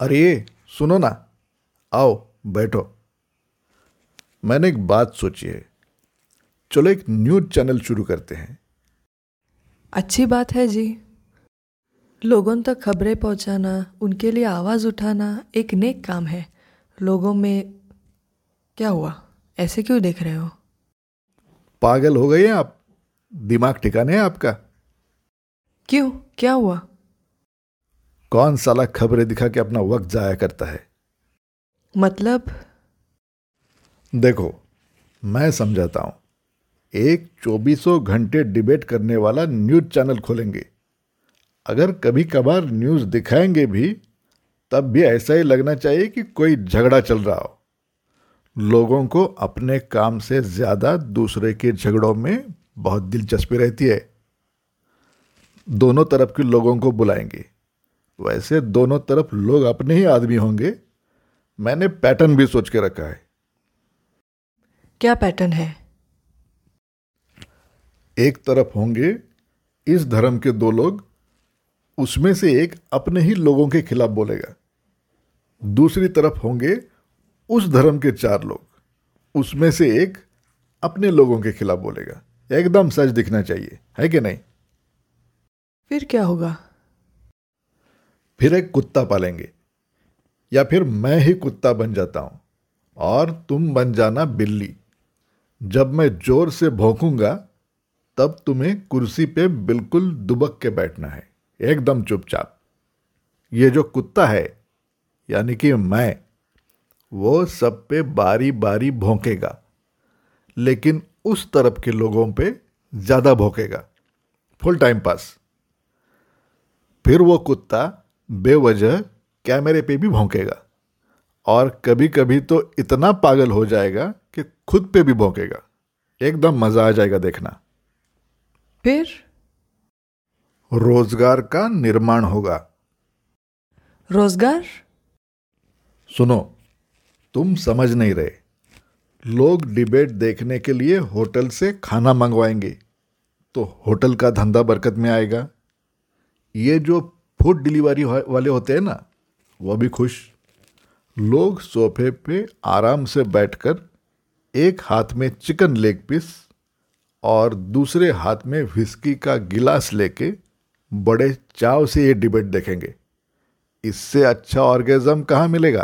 अरे सुनो ना। आओ बैठो। मैंने एक बात सोची है। चलो एक न्यूज़ चैनल शुरू करते हैं। अच्छी बात है जी। लोगों तक खबरें पहुंचाना उनके लिए आवाज़ उठाना एक नेक काम है। लोगों में क्या हुआ? ऐसे क्यों देख रहे हो? पागल हो गए हैं आप? दिमाग ठिकाने है आपका? क्यों? क्या हुआ? कौन साला खबरें दिखा के अपना वक्त जाया करता है? मतलब? देखो मैं समझाता हूँ। एक चौबीसों घंटे डिबेट करने वाला न्यूज़ चैनल खोलेंगे। अगर कभी कभार न्यूज़ दिखाएँगे भी तब भी ऐसा ही लगना चाहिए कि कोई झगड़ा चल रहा हो। लोगों को अपने काम से ज़्यादा दूसरे के झगड़ों में बहुत दिलचस्पी रहती है। दोनों तरफ़ के लोगों को बुलाएँगे। वैसे दोनों तरफ़ लोग अपने ही आदमी होंगे। मैंने पैटर्न भी सोच के रखा है। क्या पैटर्न है? एक तरफ़ होंगे इस धर्म के दो लोग उसमें से एक अपने ही लोगों के खिलाफ बोलेगा। दूसरी तरफ़ होंगे उस धर्म के चार लोग उसमें से एक अपने लोगों के खिलाफ बोलेगा। एकदम सच दिखना चाहिए है कि नहीं? फिर क्या होगा? फिर एक कुत्ता पालेंगे। या फिर मैं ही कुत्ता बन जाता हूँ और तुम बन जाना बिल्ली। जब मैं ज़ोर से भौंकूँगा, तब तुम्हें कुर्सी पे बिल्कुल दुबक के बैठना है। एकदम चुपचाप। ये जो कुत्ता है, यानी कि मैं, वो सब पे बारी बारी भौंकेगा, लेकिन उस तरफ़ के लोगों पे ज़्यादा भौंकेगा। Full time pass. फिर वो कुत्ता बेवजह कैमरे पे भी भौंकेगा। और कभी कभी तो इतना पागल हो जाएगा कि खुद पे भी भौंकेगा। एकदम मज़ा आ जाएगा देखना। फिर? रोज़गार का निर्माण होगा। रोज़गार? सुनो तुम समझ नहीं रहे। लोग डिबेट देखने के लिए होटल से खाना मंगवाएँगे तो होटल का धंधा बरकत में आएगा। ये जो फ़ूड डिलीवरी वाले होते हैं ना वो भी खुश। लोग सोफे पे आराम से बैठकर एक हाथ में चिकन लेग पीस और दूसरे हाथ में विस्की का गिलास लेके बड़े चाव से ये डिबेट देखेंगे। इससे अच्छा ऑर्गेजम कहाँ मिलेगा?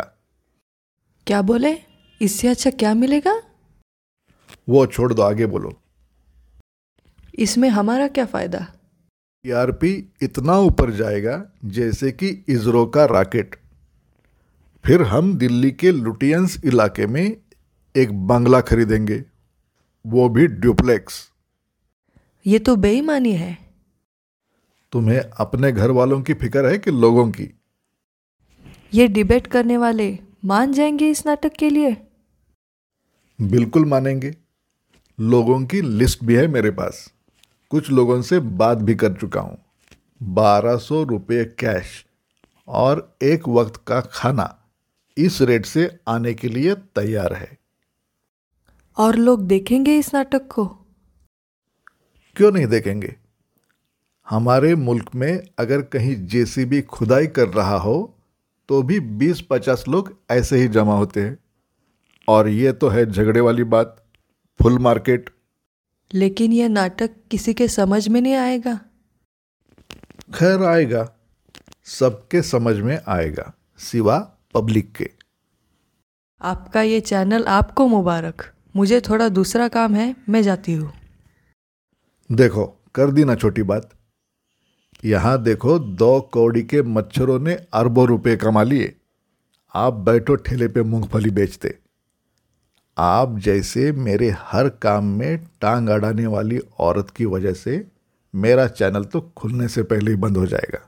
क्या बोले? इससे अच्छा क्या मिलेगा? वो छोड़ दो आगे बोलो। इसमें हमारा क्या फ़ायदा? टीआरपी इतना ऊपर जाएगा जैसे कि इसरो का रॉकेट। फिर हम दिल्ली के लुटियंस इलाके में एक बंगला खरीदेंगे। वो भी ड्यूप्लेक्स ये तो बेईमानी है। तुम्हें अपने घर वालों की फ़िक्र है कि लोगों की? ये डिबेट करने वाले मान जाएँगे इस नाटक के लिए? बिल्कुल मानेंगे। लोगों की लिस्ट भी है मेरे पास। कुछ लोगों से बात भी कर चुका हूँ। बारह सौ रुपये कैश और एक वक्त का खाना इस रेट से आने के लिए तैयार है। और लोग देखेंगे इस नाटक को? क्यों नहीं देखेंगे? हमारे मुल्क में अगर कहीं जेसीबी खुदाई कर रहा हो तो भी 20-50 लोग ऐसे ही जमा होते हैं। और ये तो है झगड़े वाली बात फुल मार्केट। लेकिन यह नाटक किसी के समझ में नहीं आएगा। खैर आएगा सबके समझ में आएगा सिवा पब्लिक के। आपका ये चैनल आपको मुबारक। मुझे थोड़ा दूसरा काम है मैं जाती हूँ। देखो कर दी ना छोटी बात। यहाँ देखो दो कौड़ी के मच्छरों ने अरबों रुपए कमा लिए। आप बैठो ठेले पे मूंगफली बेचते। आप जैसे मेरे हर काम में टांग अड़ाने वाली औरत की वजह से मेरा चैनल तो खुलने से पहले ही बंद हो जाएगा।